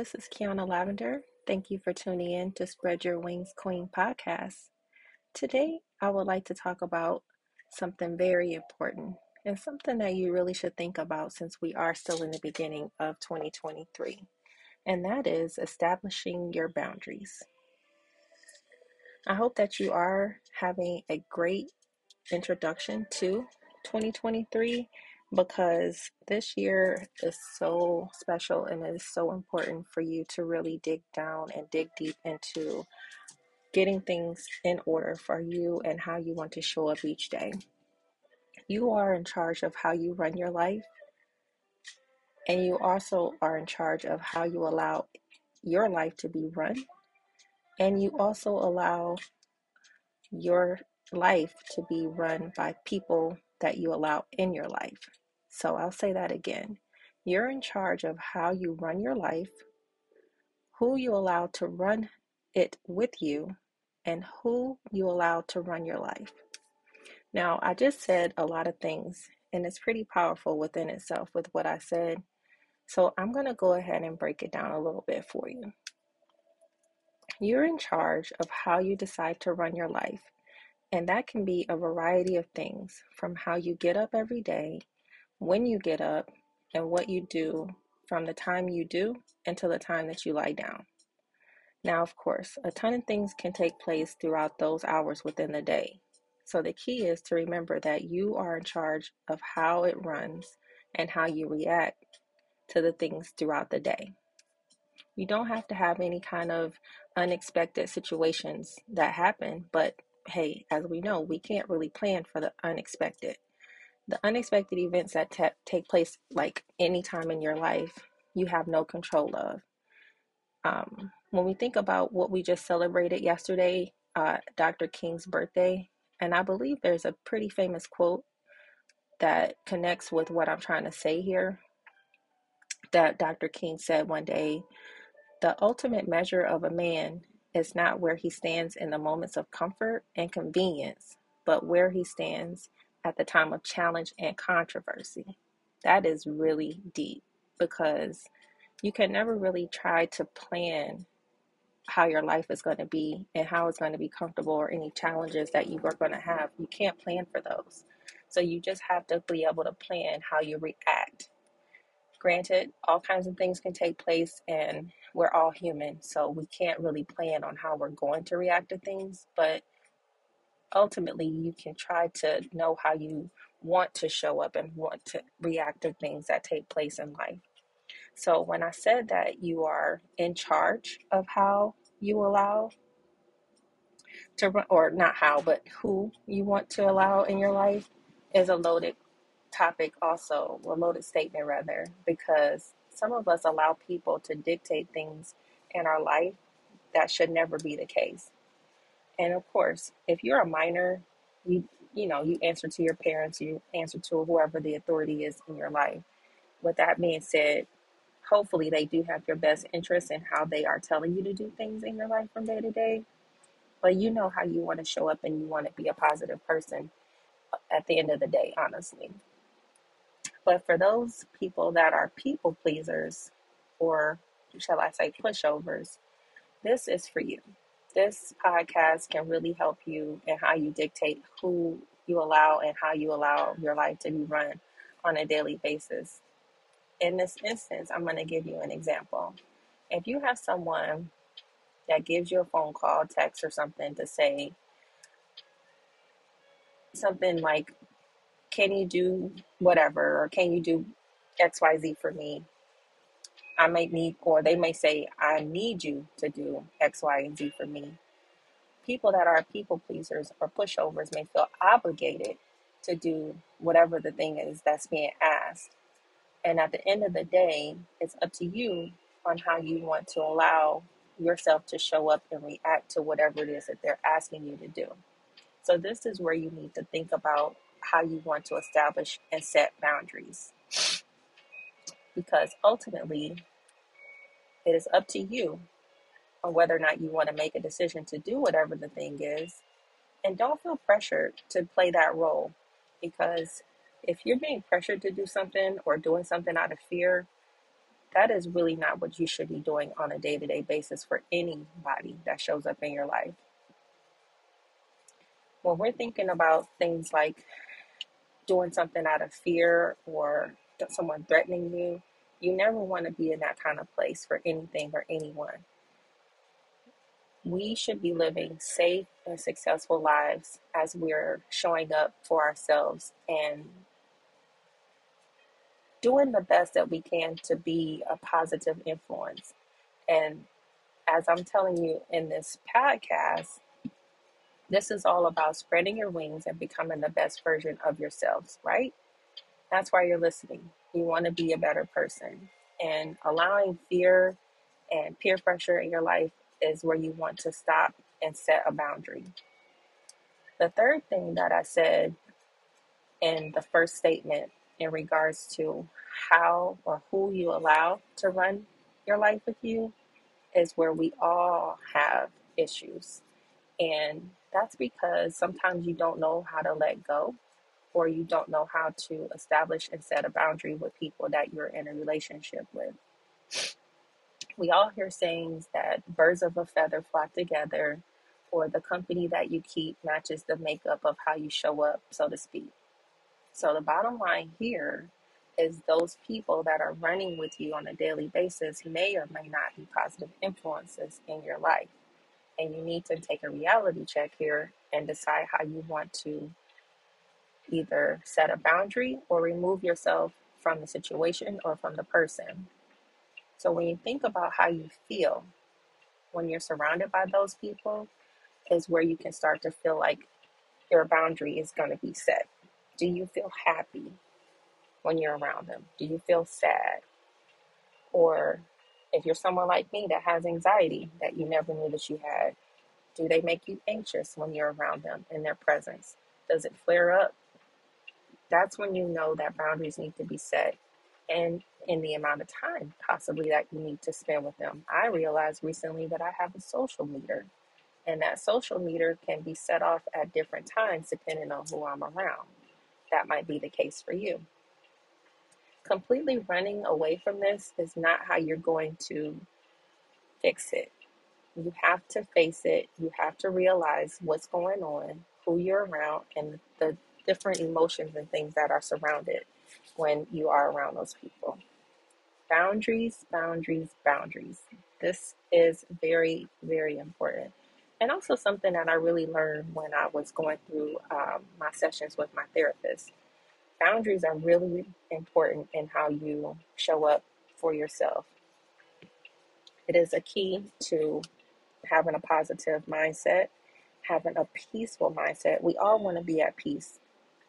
This is Kiana Lavender. Thank you for tuning in to Spread Your Wings Queen podcast. Today, I would like to talk about something very important and something that you really should think about since we are still in the beginning of 2023, and that is establishing your boundaries. I hope that you are having a great introduction to 2023 because this year is so special and it is so important for you to really dig down and dig deep into getting things in order for you and how you want to show up each day. You are in charge of how you run your life, and you also are in charge of how you allow your life to be run, and you also allow your life to be run by people that you allow in your life. So I'll say that again. You're in charge of how you run your life, who you allow to run it with you, and who you allow to run your life. Now, I just said a lot of things, and it's pretty powerful within itself with what I said. So I'm going to go ahead and break it down a little bit for you. You're in charge of how you decide to run your life, and that can be a variety of things from how you get up every day when you get up and what you do from the time you do until the time that you lie down. Now, of course, a ton of things can take place throughout those hours within the day. So the key is to remember that you are in charge of how it runs and how you react to the things throughout the day. You don't have to have any kind of unexpected situations that happen, but hey, as we know, we can't really plan for the unexpected the unexpected events that take place like any time in your life you have no control of. Um, when we think about what we just celebrated yesterday uh, dr king's birthday and i believe there's a pretty famous quote that connects with what i'm trying to say here that dr king said one day the ultimate measure of a man is not where he stands in the moments of comfort and convenience but where he stands at the time of challenge and controversy. That is really deep because you can never really try to plan how your life is going to be and how it's going to be comfortable or any challenges that you are going to have. You can't plan for those. So you just have to be able to plan how you react. Granted, all kinds of things can take place and we're all human, so we can't really plan on how we're going to react to things, but ultimately you can try to know how you want to show up and want to react to things that take place in life. So when I said that you are in charge of how you allow to run, or not how, but who you want to allow in your life is a loaded topic also, a loaded statement rather, because some of us allow people to dictate things in our life that should never be the case. And of course, if you're a minor, you you know, you answer to your parents, you answer to whoever the authority is in your life. With that being said, hopefully they do have your best interest in how they are telling you to do things in your life from day to day. But you know how you want to show up and you want to be a positive person at the end of the day, honestly. But for those people that are people pleasers, or shall I say pushovers, this is for you this podcast can really help you in how you dictate who you allow and how you allow your life to be run on a daily basis. In this instance, I'm going to give you an example. If you have someone that gives you a phone call, text, or something to say something like, Can you do whatever? or Can you do XYZ for me? I may need, or they may say, I need you to do X, Y, and Z for me people that are people pleasers or pushovers may feel obligated to do whatever the thing is that's being asked. And at the end of the day, it's up to you on how you want to allow yourself to show up and react to whatever it is that they're asking you to do. So, this is where you need to think about how you want to establish and set boundaries. Because ultimately, it is up to you on whether or not you want to make a decision to do whatever the thing is. And don't feel pressured to play that role because if you're being pressured to do something or doing something out of fear, that is really not what you should be doing on a day to day basis for anybody that shows up in your life. When we're thinking about things like doing something out of fear or someone threatening you, you never want to be in that kind of place for anything or anyone. We should be living safe and successful lives as we're showing up for ourselves and doing the best that we can to be a positive influence. And as I'm telling you in this podcast, this is all about spreading your wings and becoming the best version of yourselves, right? That's why you're listening. You want to be a better person. And allowing fear and peer pressure in your life is where you want to stop and set a boundary. The third thing that I said in the first statement in regards to how or who you allow to run your life with you is where we all have issues. And that's because sometimes you don't know how to let go or you don't know how to establish and set a boundary with people that you're in a relationship with. We all hear sayings that birds of a feather flock together, or the company that you keep matches the makeup of how you show up, so to speak. So, the bottom line here is those people that are running with you on a daily basis may or may not be positive influences in your life. And you need to take a reality check here and decide how you want to either set a boundary or remove yourself from the situation or from the person. So when you think about how you feel when you're surrounded by those people, is where you can start to feel like your boundary is going to be set. Do you feel happy when you're around them? Do you feel sad? Or if you're someone like me that has anxiety that you never knew that you had, do they make you anxious when you're around them in their presence? Does it flare up? That's when you know that boundaries need to be set and in the amount of time possibly that you need to spend with them. I realized recently that I have a social meter, and that social meter can be set off at different times depending on who I'm around. That might be the case for you completely running away from this is not how you're going to fix it. You have to face it. You have to realize what's going on, who you're around, and the different emotions and things that are surrounded when you are around those people. Boundaries, boundaries, boundaries. This is very, very important. And also something that I really learned when I was going through um, my sessions with my therapist boundaries are really important in how you show up for yourself. It is a key to having a positive mindset, having a peaceful mindset. We all want to be at peace.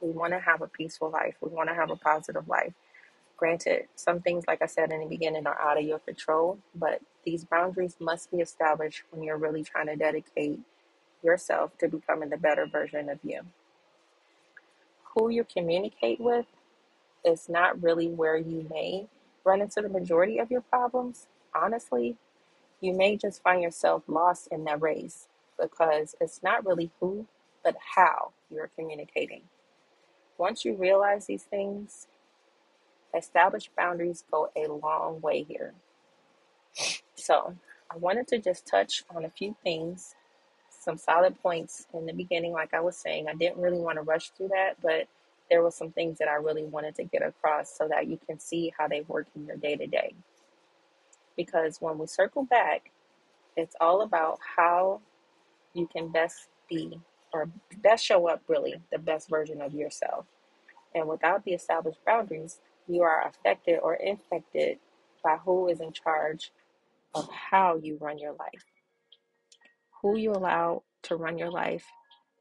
We want to have a peaceful life. We want to have a positive life. Granted, some things, like I said in the beginning, are out of your control, but these boundaries must be established when you're really trying to dedicate yourself to becoming the better version of you who you communicate with is not really where you may run into the majority of your problems. Honestly, you may just find yourself lost in that race because it's not really who, but how you're communicating. Once you realize these things, established boundaries go a long way here. So, I wanted to just touch on a few things some solid points in the beginning, like I was saying. I didn't really want to rush through that, but there were some things that I really wanted to get across so that you can see how they work in your day to day. Because when we circle back, it's all about how you can best be or best show up really the best version of yourself. And without the established boundaries, you are affected or infected by who is in charge of how you run your life who you allow to run your life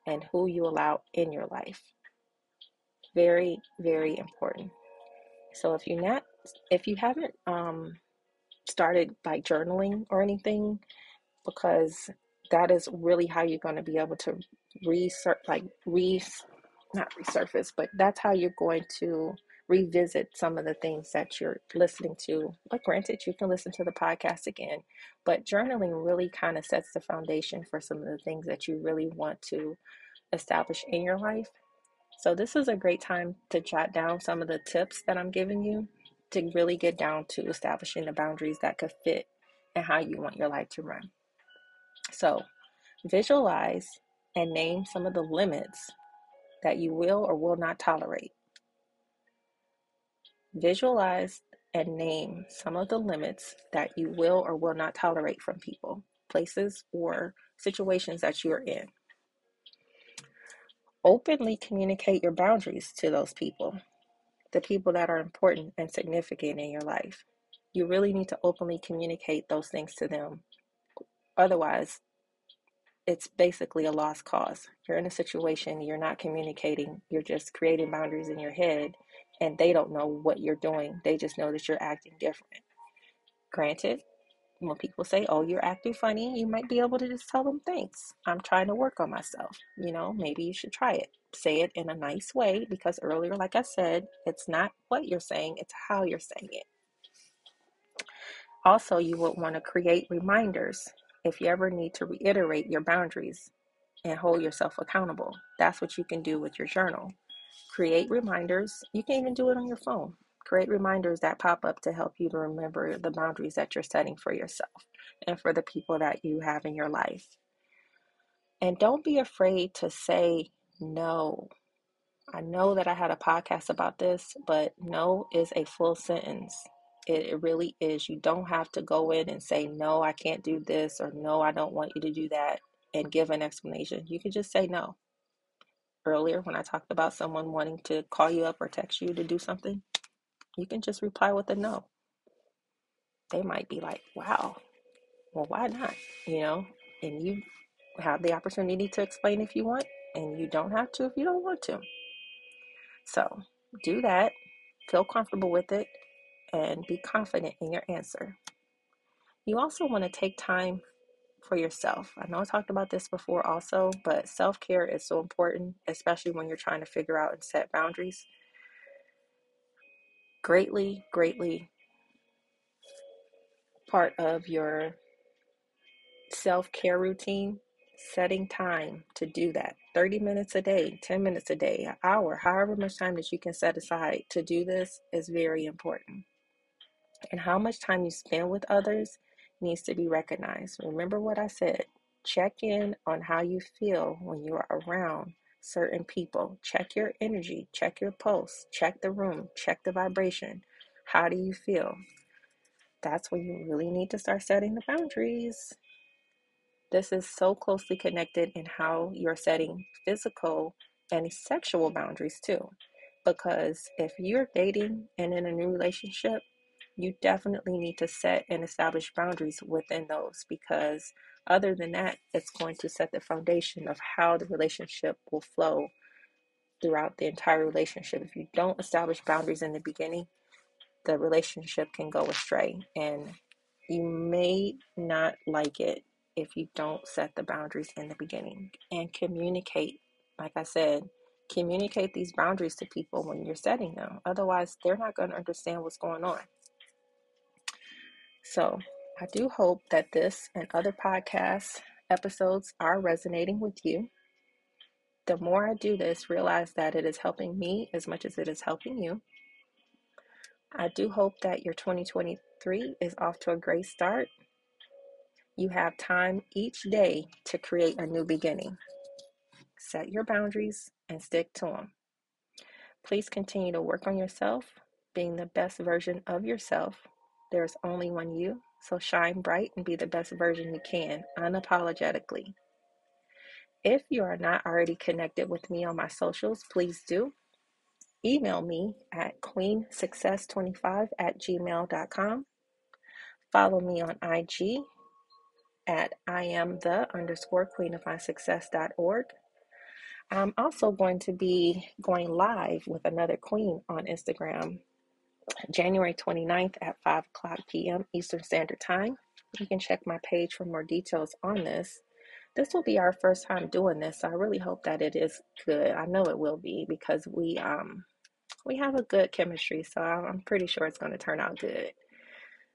and who you allow in your life. Very, very important. So if you not if you haven't um started like journaling or anything, because that is really how you're going to be able to research like re not resurface, but that's how you're going to revisit some of the things that you're listening to. But granted, you can listen to the podcast again, but journaling really kind of sets the foundation for some of the things that you really want to establish in your life. So, this is a great time to jot down some of the tips that I'm giving you to really get down to establishing the boundaries that could fit and how you want your life to run. So, visualize and name some of the limits that you will or will not tolerate. Visualize and name some of the limits that you will or will not tolerate from people, places, or situations that you're in. Openly communicate your boundaries to those people, the people that are important and significant in your life. You really need to openly communicate those things to them. Otherwise, it's basically a lost cause. You're in a situation, you're not communicating, you're just creating boundaries in your head, and they don't know what you're doing. They just know that you're acting different. Granted, when people say, Oh, you're acting funny, you might be able to just tell them, Thanks. I'm trying to work on myself. You know, maybe you should try it. Say it in a nice way because earlier, like I said, it's not what you're saying, it's how you're saying it. Also, you would want to create reminders if you ever need to reiterate your boundaries and hold yourself accountable. That's what you can do with your journal. Create reminders. You can even do it on your phone. Create reminders that pop up to help you to remember the boundaries that you're setting for yourself and for the people that you have in your life. And don't be afraid to say no. I know that I had a podcast about this, but no is a full sentence. It, it really is. You don't have to go in and say, no, I can't do this, or no, I don't want you to do that, and give an explanation. You can just say no. Earlier, when I talked about someone wanting to call you up or text you to do something, you can just reply with a no. They might be like, wow, well, why not? You know, and you have the opportunity to explain if you want, and you don't have to if you don't want to. So do that, feel comfortable with it, and be confident in your answer. You also want to take time for yourself. I know I talked about this before also, but self care is so important, especially when you're trying to figure out and set boundaries. Greatly, greatly part of your self care routine, setting time to do that 30 minutes a day, 10 minutes a day, an hour, however much time that you can set aside to do this is very important. And how much time you spend with others needs to be recognized. Remember what I said. Check in on how you feel when you are around certain people. Check your energy, check your pulse, check the room, check the vibration. How do you feel? That's when you really need to start setting the boundaries. This is so closely connected in how you're setting physical and sexual boundaries too. Because if you're dating and in a new relationship, you definitely need to set and establish boundaries within those because other than that, it's going to set the foundation of how the relationship will flow throughout the entire relationship. If you don't establish boundaries in the beginning, the relationship can go astray and you may not like it if you don't set the boundaries in the beginning and communicate. Like I said, communicate these boundaries to people when you're setting them. Otherwise, they're not going to understand what's going on. So, I do hope that this and other podcast episodes are resonating with you. The more I do this, realize that it is helping me as much as it is helping you. I do hope that your 2023 is off to a great start. You have time each day to create a new beginning. Set your boundaries and stick to them. Please continue to work on yourself, being the best version of yourself there's only one you, so shine bright and be the best version you can, unapologetically. If you are not already connected with me on my socials, please do. Email me at queensuccess25 at gmail.com. Follow me on IG at I am the underscore queen of my success.org. I'm also going to be going live with another queen on Instagram January 29th at 5 o'clock p.m. Eastern Standard Time. You can check my page for more details on this. This will be our first time doing this, so I really hope that it is good. I know it will be because we um we have a good chemistry, so I'm pretty sure it's going to turn out good.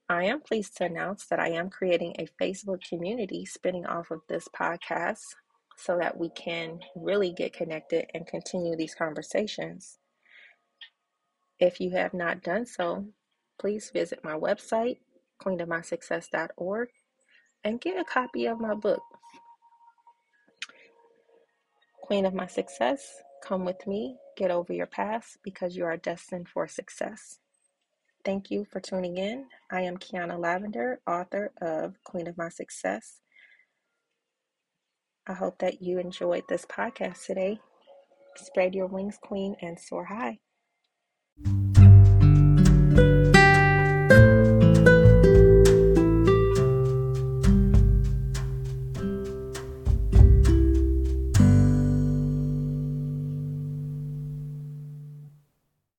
I am pleased to announce that I am creating a Facebook community spinning off of this podcast so that we can really get connected and continue these conversations. If you have not done so, please visit my website, queenofmysuccess.org, and get a copy of my book, Queen of My Success. Come with me, get over your past because you are destined for success. Thank you for tuning in. I am Kiana Lavender, author of Queen of My Success. I hope that you enjoyed this podcast today. Spread your wings, Queen, and soar high you